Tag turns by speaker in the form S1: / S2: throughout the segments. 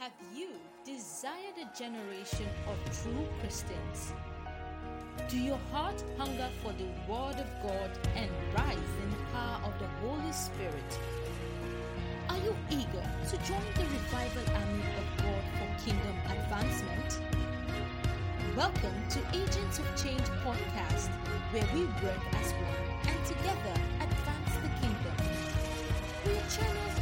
S1: Have you desired a generation of true Christians? Do your heart hunger for the Word of God and rise in the power of the Holy Spirit? Are you eager to join the revival army of God for kingdom advancement? Welcome to Agents of Change podcast, where we work as one and together advance the kingdom. We are channels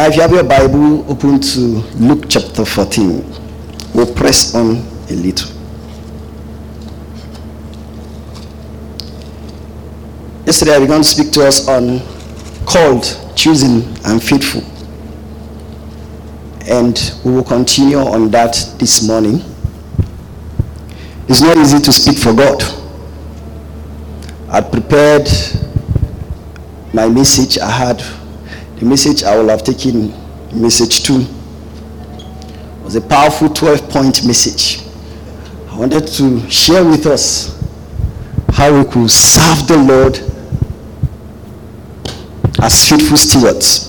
S2: Now, if you have your Bible, open to Luke chapter 14. We'll press on a little. Yesterday, I began to speak to us on called, choosing, and faithful. And we will continue on that this morning. It's not easy to speak for God. I prepared my message. I had the message I will have taken, message two, was a powerful 12 point message. I wanted to share with us how we could serve the Lord as faithful stewards.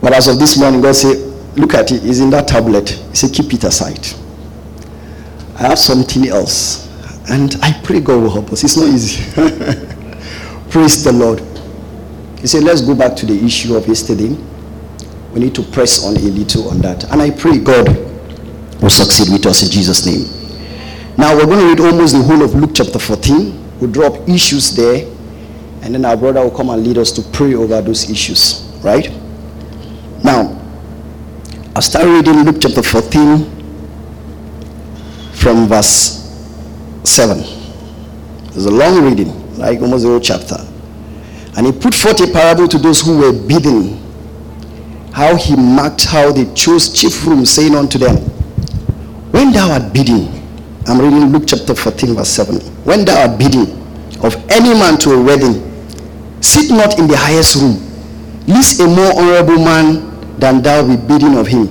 S2: But as of this morning, God said, Look at it, it's in that tablet. He said, Keep it aside. I have something else. And I pray God will help us. It's not easy. Praise the Lord. He said, Let's go back to the issue of yesterday. We need to press on a little on that. And I pray God will succeed with us in Jesus' name. Now we're going to read almost the whole of Luke chapter 14. We'll drop issues there, and then our brother will come and lead us to pray over those issues. Right? Now, I'll start reading Luke chapter 14 from verse 7. It's a long reading, like almost the whole chapter. And he put forth a parable to those who were bidding, how he marked how they chose chief rooms, saying unto them, When thou art bidding, I'm reading Luke chapter 14, verse 7. When thou art bidding of any man to a wedding, sit not in the highest room, lest a more honorable man than thou be bidding of him.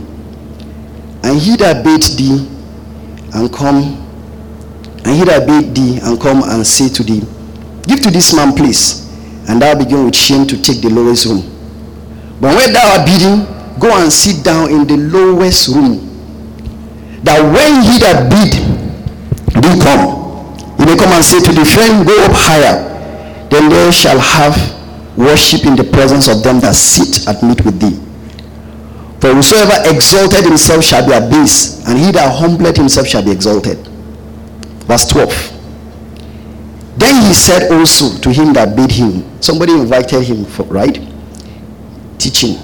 S2: And he that bade thee and come, and he that bade thee and come and say to thee, Give to this man place, and thou begin with shame to take the lowest room. But when thou art bidding, go and sit down in the lowest room. That when he that bid do come, he may come and say to the friend, Go up higher. Then they shall have worship in the presence of them that sit at meat with thee. For whosoever exalted himself shall be abased, and he that humbled himself shall be exalted. Verse 12. Then he said also to him that bid him, somebody invited him for right? Teaching.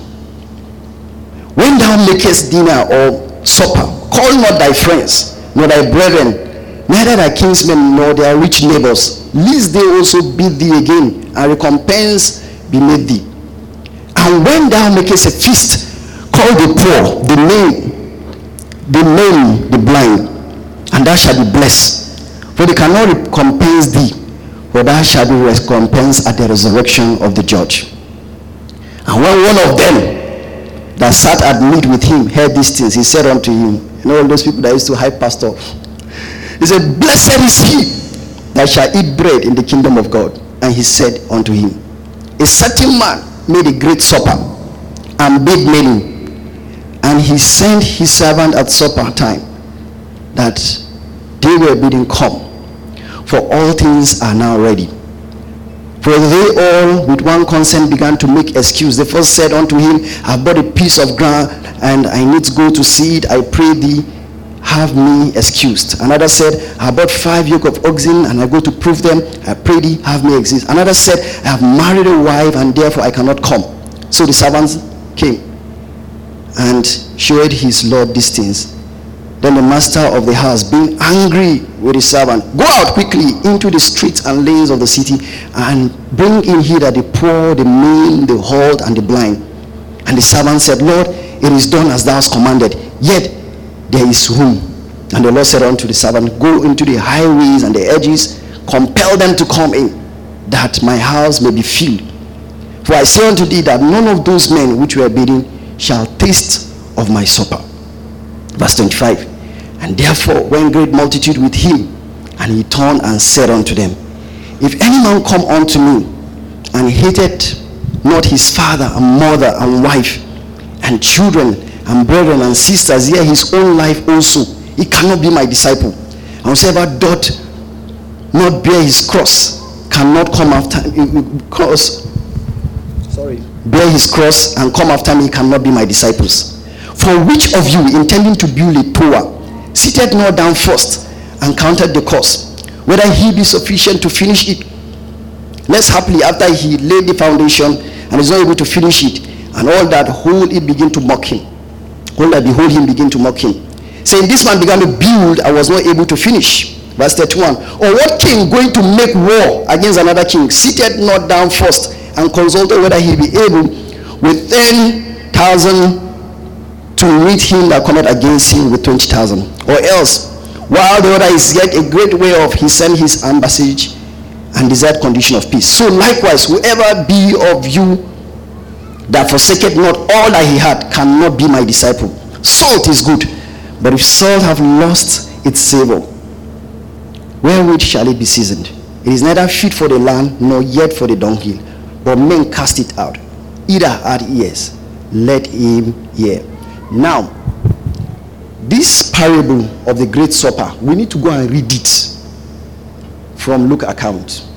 S2: When thou makest dinner or supper, call not thy friends, nor thy brethren, neither thy kinsmen, nor their rich neighbors, lest they also bid thee again, and recompense be made thee. And when thou makest a feast, call the poor, the lame, the lame, the blind, and thou shalt be blessed. For they cannot recompense thee, for thou shalt be recompensed at the resurrection of the judge. And when one of them that sat at meat with him heard these things, he said unto him, You know, all those people that used to hype pastor. He said, Blessed is he that shall eat bread in the kingdom of God. And he said unto him, A certain man made a great supper and bade many. And he sent his servant at supper time that they were bidding come. For all things are now ready. For they all with one consent began to make excuse. The first said unto him, I've bought a piece of ground and I need to go to see it. I pray thee, have me excused. Another said, I bought five yoke of oxen and I go to prove them. I pray thee, have me excused. Another said, I have married a wife and therefore I cannot come. So the servants came and showed his lord these things. Then the master of the house, being angry with his servant, go out quickly into the streets and lanes of the city and bring in hither the poor, the maimed, the halt, and the blind. And the servant said, Lord, it is done as thou hast commanded, yet there is room. And the Lord said unto the servant, Go into the highways and the edges, compel them to come in, that my house may be filled. For I say unto thee that none of those men which were bidding shall taste of my supper. Verse 25. And therefore, when great multitude with him And he turned and said unto them, If any man come unto me and hated not his father and mother and wife and children and brethren and sisters, yet his own life also, he cannot be my disciple. And whosoever doth not bear his cross cannot come after cross. Sorry. Bear his cross and come after me cannot be my disciples. For which of you intending to build a tower seated not down first and counted the cost. Whether he be sufficient to finish it less happily after he laid the foundation and is not able to finish it and all that hold it begin to mock him. All that behold him begin to mock him. Saying this man began to build and was not able to finish. Verse 31 or what king going to make war against another king seated not down first and consulted whether he be able with 10,000 to meet him that cometh against him with 20,000 or else while the other is yet a great way off he sent his ambassage and desired condition of peace. So likewise whoever be of you that forsaketh not all that he had cannot be my disciple. Salt is good but if salt have lost its savor wherewith shall it be seasoned? It is neither fit for the land nor yet for the dunghill but men cast it out either had ears let him hear now this parable of the great supper we need to go and read it from luke account.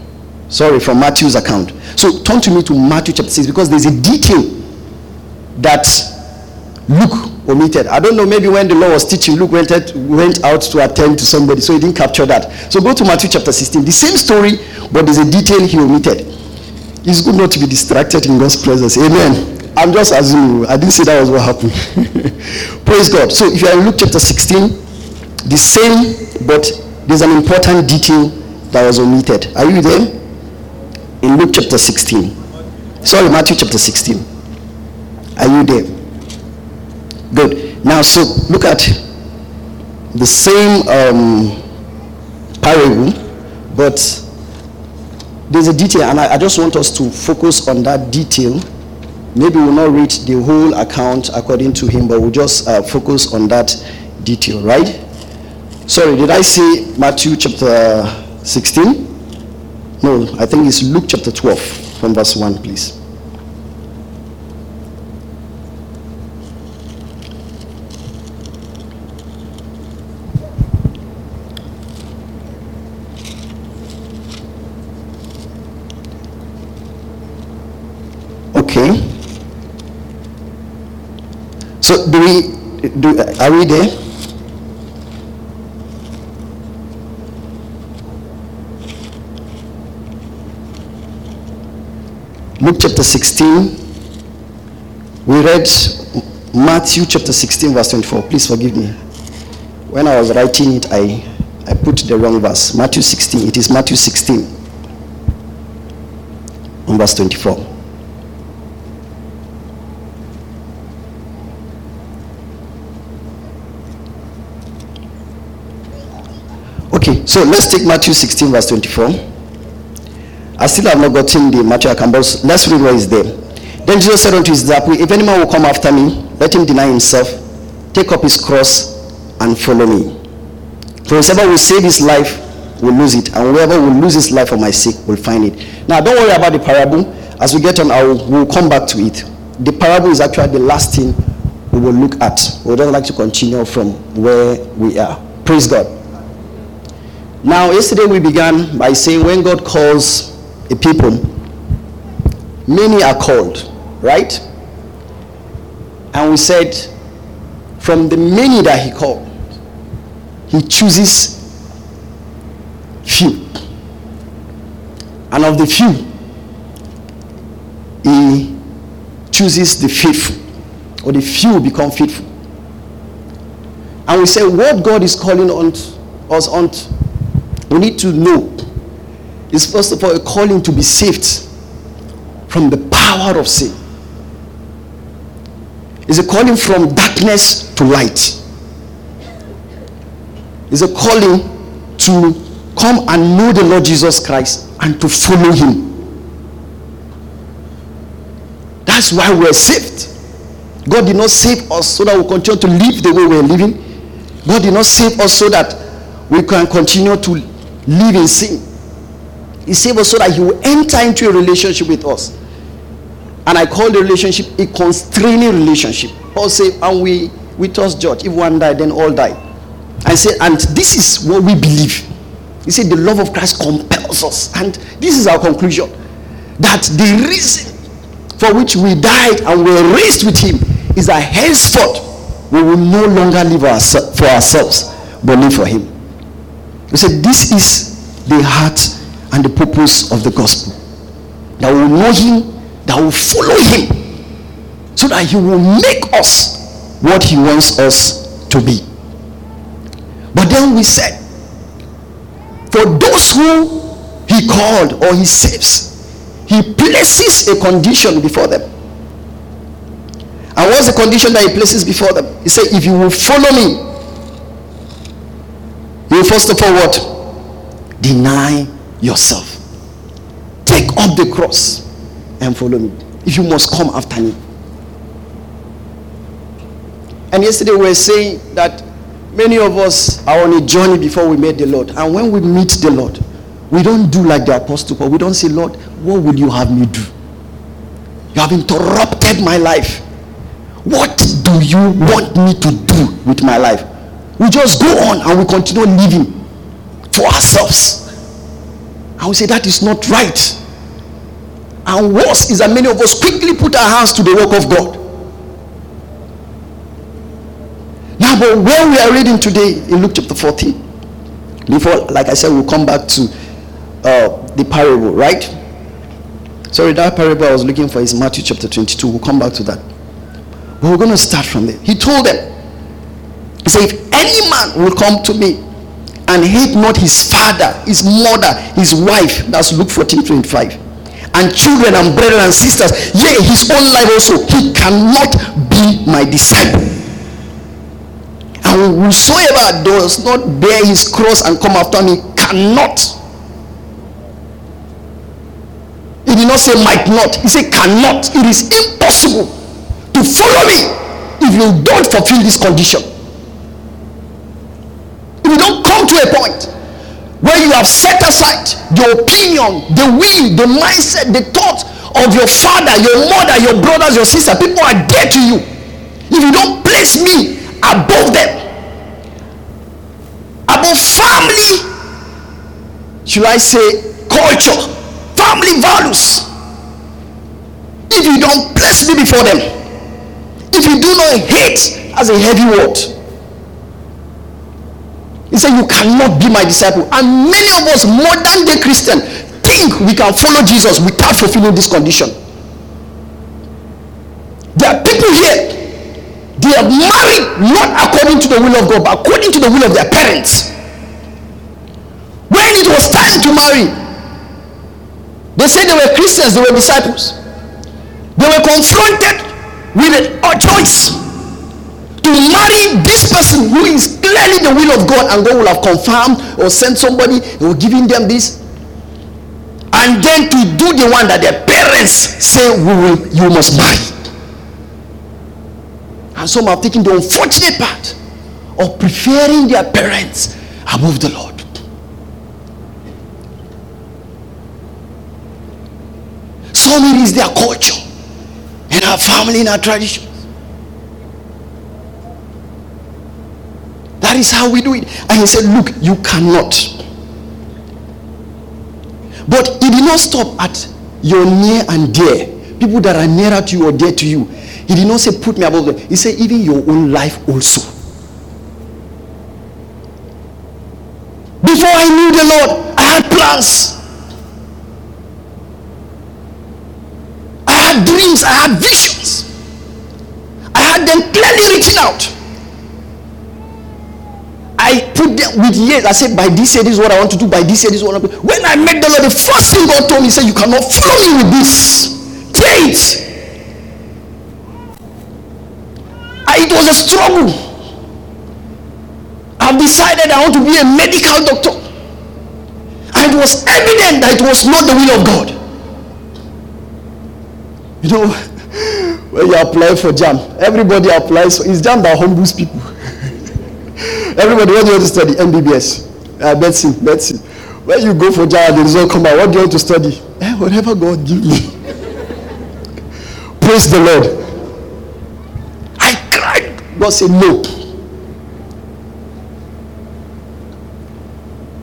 S2: Sorry from matthew's account. So turn to me to matthew chapter 6 because there's a detail that luke omitted. I don't know maybe when the lord was teaching luke went, went out to attend to somebody so he didn't capture that. So go to matthew chapter 16 the same story but there's a detail he omitted. It's good not to be distracted in god's presence. Amen i'm just assuming. I didn't say that was what happened. Praise god. So if you are in luke chapter 16 the same but there's an important detail that was omitted. Are you there? In luke chapter 16 sorry matthew chapter 16 are you there? Good. Now, so look at the same um, parable, but there's a detail, and I, I, just want us to focus on that detail. Maybe we'll not read the whole account according to him, but we'll just uh, focus on that detail, right? Sorry, did I say Matthew chapter 16? No, I think it's Luke chapter 12 from verse 1, please. So do we do are we there? Luke chapter 16. We read Matthew chapter 16, verse 24. Please forgive me. When I was writing it, I, I put the wrong verse. Matthew 16. It is Matthew 16, on verse 24. So let's take Matthew 16, verse 24. I still have not gotten the Matthew account, but let's read what is there. Then Jesus said unto his disciples, If any man will come after me, let him deny himself, take up his cross, and follow me. For whoever will save his life will lose it, and whoever will lose his life for my sake will find it. Now, don't worry about the parable. As we get on, I will we'll come back to it. The parable is actually the last thing we will look at. We would like to continue from where we are. Praise God. Now, yesterday we began by saying when God calls a people, many are called, right? And we said, from the many that He called, He chooses few. And of the few, He chooses the faithful, or the few become faithful. And we said, what God is calling on us on we need to know is first of all a calling to be saved from the power of sin. It's a calling from darkness to light. It's a calling to come and know the Lord Jesus Christ and to follow him. That's why we're saved. God did not save us so that we continue to live the way we're living. God did not save us so that we can continue to live in sin. He saved us so that He will enter into a relationship with us. And I call the relationship a constraining relationship. Paul say, and we we trust judge. If one died, then all die. I say, and this is what we believe. He said, the love of Christ compels us. And this is our conclusion that the reason for which we died and were raised with Him is that henceforth we will no longer live for ourselves, but live for Him. He said, This is the heart and the purpose of the gospel. That will know Him, that will follow Him, so that He will make us what He wants us to be. But then we said, for those who He called or He saves, He places a condition before them. And what's the condition that He places before them? He said, If you will follow me, you first of all what? Deny yourself. Take up the cross and follow me. If you must come after me. And yesterday we were saying that many of us are on a journey before we meet the Lord. And when we meet the Lord, we don't do like the apostle Paul. We don't say, Lord, what would you have me do? You have interrupted my life. What do you want me to do with my life? We just go on and we continue living for ourselves. And we say that is not right. And worse is that many of us quickly put our hands to the work of God. Now, but where we are reading today in Luke chapter 14, before, like I said, we'll come back to uh, the parable, right? Sorry, that parable I was looking for is Matthew chapter 22. We'll come back to that. But we're going to start from there. He told them, He said, If any man will come to me and hate not his father, his mother, his wife, that's Luke 14 25, and children and brethren and sisters, yea, his own life also, he cannot be my disciple. And whosoever does not bear his cross and come after me cannot. He did not say might not, he said cannot. It is impossible to follow me if you don't fulfill this condition. If you don't come to a point where you have set aside the opinion, the will, the mindset, the thought of your father, your mother, your brothers, your sister, people are dear to you. If you don't place me above them, above family, should I say, culture, family values. If you don't place me before them, if you do not hate as a heavy word, he said, You cannot be my disciple. And many of us, modern day Christian, think we can follow Jesus without fulfilling this condition. There are people here, they are married not according to the will of God, but according to the will of their parents. When it was time to marry, they said they were Christians, they were disciples. They were confronted with a choice to marry this person who is clearly the will of God, and God will have confirmed or sent somebody or giving them this. And then to do the one that their parents say we will, you must marry. And some have taken the unfortunate part of preferring their parents above the Lord. Some it is their culture in our family, in our traditions. That is how we do it. And he said, Look, you cannot. But he did not stop at your near and dear. People that are nearer to you or dear to you. He did not say, Put me above them. He said, Even your own life also. Before I knew the Lord, I had plans. I had dreams, I had visions. I had them clearly written out. I put them with years. I said, by this year, this is what I want to do. By this year, this is what I want to do. When I met the Lord, the first thing God told me, He said, You cannot follow me with this. Trade. It was a struggle. I've decided I want to be a medical doctor. And it was evident that it was not the will of God. You know, when you apply for JAMB, everybody applies for it's JAMB that humbles people. Everybody, when you want to study MBBS, uh, medicine, medicine. When you go for JAMB, the result come out. What do you want to study? Eh, whatever God give me. Praise the Lord. I cried. God said, No.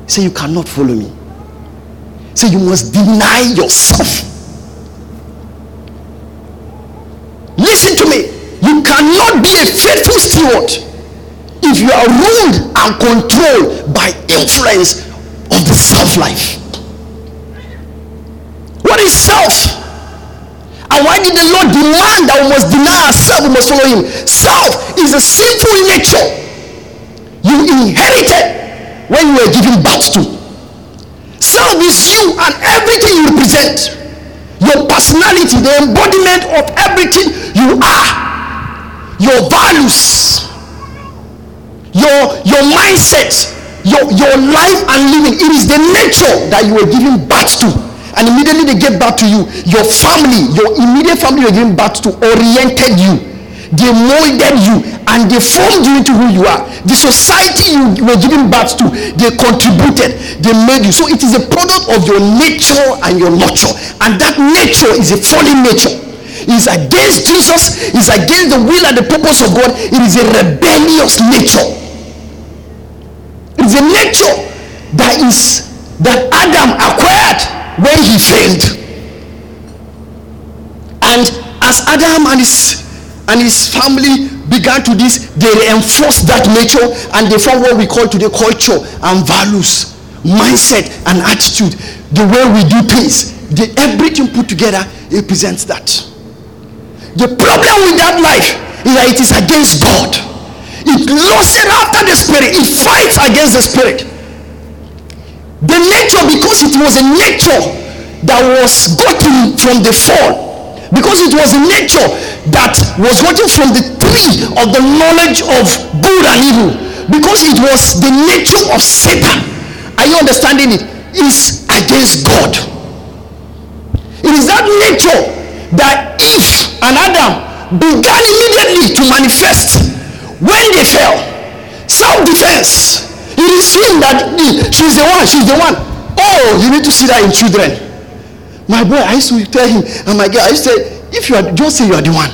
S2: Say, You cannot follow me. Say, You must deny yourself. Listen to me. You cannot be a faithful steward if you are ruled and controlled by influence of the self life. What is self? And why did the Lord demand that we must deny ourselves, we must follow Him? Self is a sinful nature you inherited when you were given birth to. Self is you and everything you represent. Your personality, the embodiment of everything you are. Your values, your, your mindset, your, your life and living. It is the nature that you were given birth to. And immediately they gave back to you your family your immediate family were giving birth to oriented you. They molded you and they formed you into who you are. The society you were giving birth to they contributed they made you. So it is a product of your nature and your nurture. And that nature is a fallen nature. Is against jesus is against the will and the purpose of god. It is a rebellious nature a nature that is that adam acquired when he failed. And as Adam and his and his family began to this, they reinforced that nature and they found what we call today culture and values, mindset and attitude, the way we do things. The, everything put together, represents that. The problem with that life is that it is against God. It lusts after the spirit, it fights against the spirit. The nature, because it was a nature that was gotten from the fall, because it was a nature that was gotten from the tree of the knowledge of good and evil, because it was the nature of Satan. Are you understanding it? Is against God. It is that nature that Eve and Adam began immediately to manifest when they fell. Self-defense it is him that she's the one, she's the one. Oh, you need to see that in children. My boy, I used to tell him, and my girl, I used to say, if you are, just say you are the one.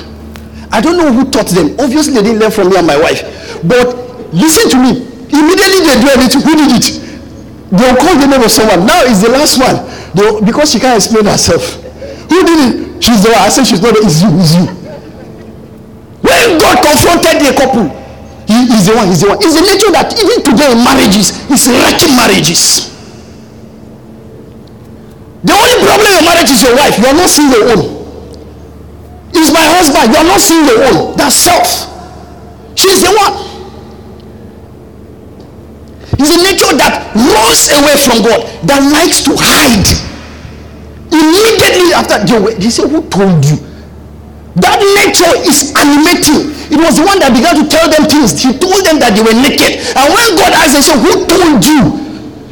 S2: I don't know who taught them. Obviously, they didn't learn from me and my wife. But listen to me. Immediately they do anything. Who did it? They'll call the name of someone. Now is the last one. They'll, because she can't explain herself. Who did it? She's the one. I said she's not. It's you. It's you. When God confronted the couple, he is the one, he's the one. It's the nature that even today in marriages is wrecking marriages. The only problem in your marriage is your wife. You are not seeing your own. It's my husband. You are not seeing your own. That's self. She's the one. It's a nature that runs away from God, that likes to hide. Immediately after, they say, Who told you? That nature is animating. It was the one that began to tell them things. He told them that they were naked. And when God asked them, so who told you?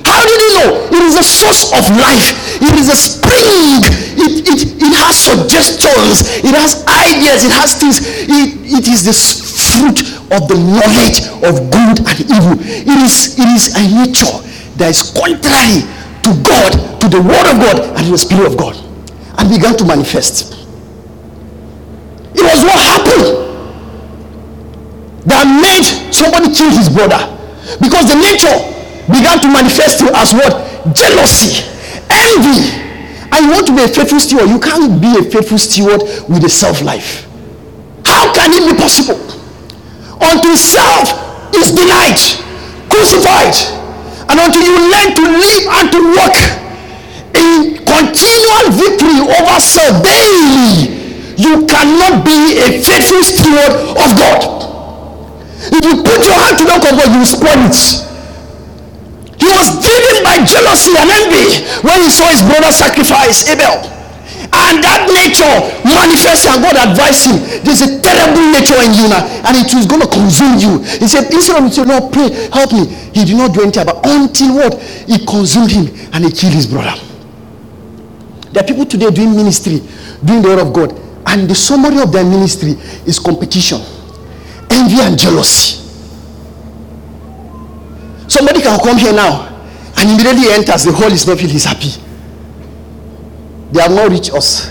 S2: How did you know? It is a source of life. It is a spring. It, it, it has suggestions. It has ideas. It has things. It, it is the fruit of the knowledge of good and evil. It is, it is a nature that is contrary to God, to the word of God, and the spirit of God. And began to manifest. It was what happened that made somebody his brother. Because the nature began to manifest as what? Jealousy, envy. And you want to be a faithful steward. You can't be a faithful steward with a self life. How can it be possible? Until self is denied, crucified, and until you learn to live and to work in continual victory over self daily you cannot be a faithful steward of God. If you put your hand to the work of God, you will spoil it. He was driven by jealousy and envy when he saw his brother sacrifice Abel. And that nature manifested and God advised him. There's a terrible nature in you now, and it is going to consume you. He said, instead of saying, Lord, pray, help me. He did not do anything about until what? It consumed him and he killed his brother. There are people today doing ministry, doing the word of God, and the summary of their ministry is competition, envy, and jealousy. Somebody can come here now And immediately enters, the hall is not filled, he's happy. They have not reached us.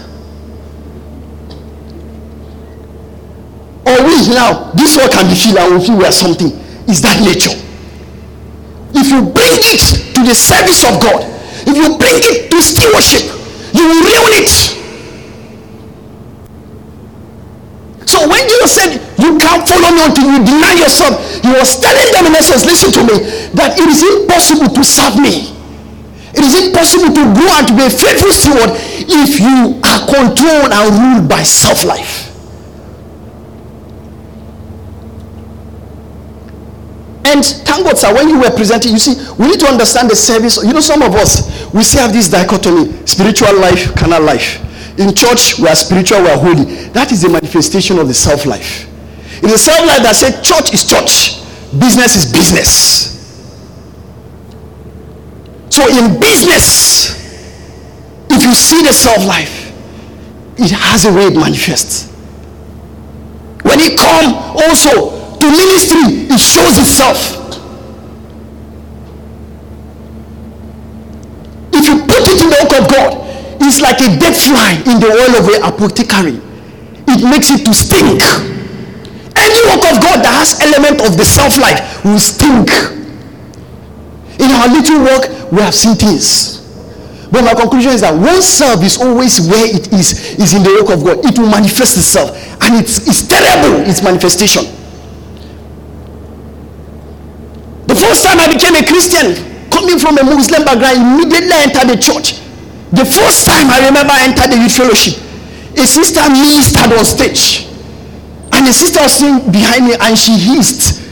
S2: Or we now, this hall can be filled and we feel we are something. Is that nature? If you bring it to the service of God, if you bring it to stewardship, you will ruin it. So when Jesus said, You can't follow me until you deny yourself, he was telling them in essence, listen to me, that it is impossible to serve me. It is impossible to grow and to be a faithful steward if you are controlled and ruled by self-life. And thank God, sir, when you were presenting, you see, we need to understand the service. You know, some of us, we still have this dichotomy spiritual life, carnal life. In church, we are spiritual, we are holy. That is the manifestation of the self life. In the self life that said church is church, business is business. So in business, if you see the self life, it has a way it manifests. When it come also to ministry, it shows itself. If you put it in the work of God, it's like a dead fly in the oil of an apothecary. It makes it to stink. Any work of God that has element of the self-life will stink. In our little work, we have seen things. But my conclusion is that oneself is always where it is, is in the work of God. It will manifest itself. And it's, it's terrible, its manifestation. The first time I became a Christian, coming from a Muslim background, immediately I entered the church. The first time I remember I entered the youth fellowship, a sister ministered on stage. And the sister was sitting behind me and she hissed.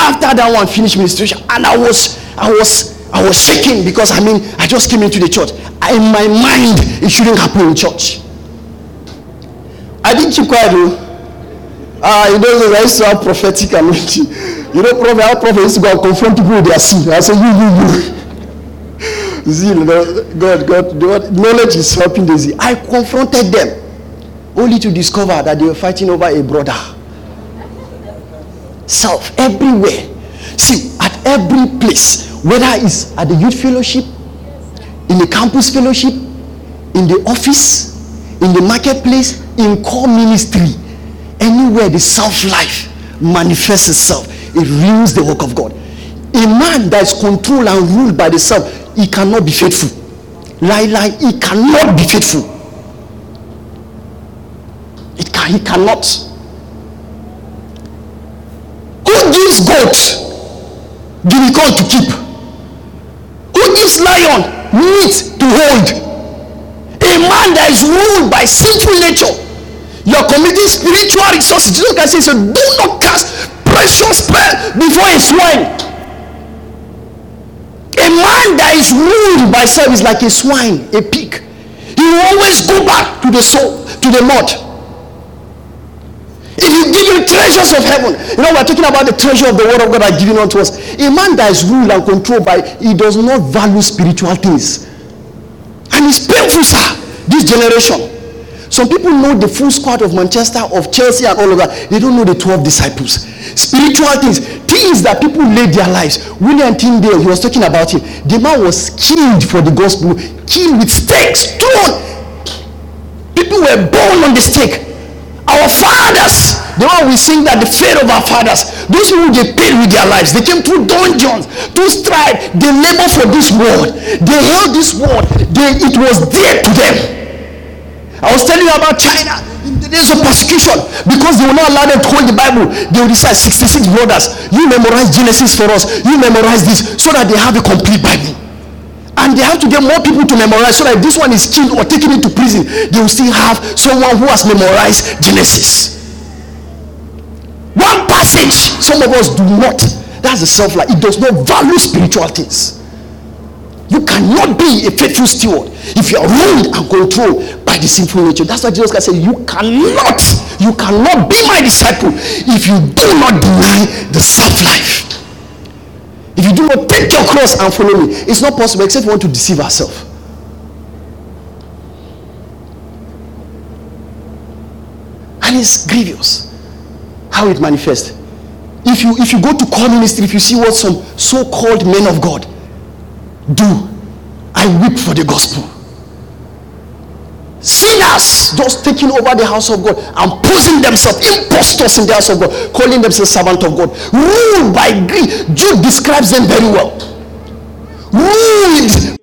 S2: After that one finished ministration, and I was, I was, I was shaking because I mean, I just came into the church. in my mind, it shouldn't happen in church. I didn't keep quiet though. Ah, you know, I used to have prophetic anointing. You know, prophet, our prophet used to go and confront people with their sin. I said, you, you, you zeal. God, God, God, knowledge is helping the zeal. I confronted them only to discover that they were fighting over a brother. Self everywhere. See, at every place, whether it's at the youth fellowship, in the campus fellowship, in the office, in the marketplace, in core ministry, anywhere the self life manifests itself, it ruins the work of God. A man that is controlled and ruled by the self he cannot be faithful. Lie, lie, he cannot be faithful. He cannot. Who gives goat unicorn to keep? Who gives lion meat to hold? A man that is ruled by sinful nature. You're committing spiritual resources. Jesus Christ says, do not cast precious pearl before a swine. A man that is ruled by self is like a swine, a pig. He will always go back to the soul, to the mud. If you give him treasures of heaven, you know, we're talking about the treasure of the word of God that given unto us. A man that is ruled and controlled by, he does not value spiritual things. And it's painful, sir, this generation. Some people know the full squad of Manchester, of Chelsea, and all of that. They don't know the 12 disciples. Spiritual things, things that people laid their lives. William Tyndale, he was talking about it. The man was killed for the gospel, killed with stakes, thrown. People were born on the stake. Our fathers, the one we sing that the fate of our fathers, those people they paid with their lives. They came through dungeons, through strife. They labor for this world. They held this world. They, it was dear to them. I was telling you about China in the days of persecution because they will not allow them to hold the Bible. They will decide 66 brothers. You memorize Genesis for us. You memorize this so that they have a complete Bible. And they have to get more people to memorize so that if this one is killed or taken into prison, they will still have someone who has memorized Genesis. One passage, some of us do not. That's the self life. It does not value spiritual things. You cannot be a faithful steward if you are ruled and controlled by the sinful nature. That's why Jesus Christ said, You cannot, you cannot be my disciple if you do not deny the self-life. If you do not take your cross and follow me, it's not possible except we want to deceive ourselves. And it's grievous how it manifests.
S1: If you if you go to core ministry, if you see what some so-called men of God do, I weep for the gospel sinners just taking over the house of God and posing themselves impostors in the house of God, calling themselves servant of God, ruled by greed. Jude describes them very well. Ruled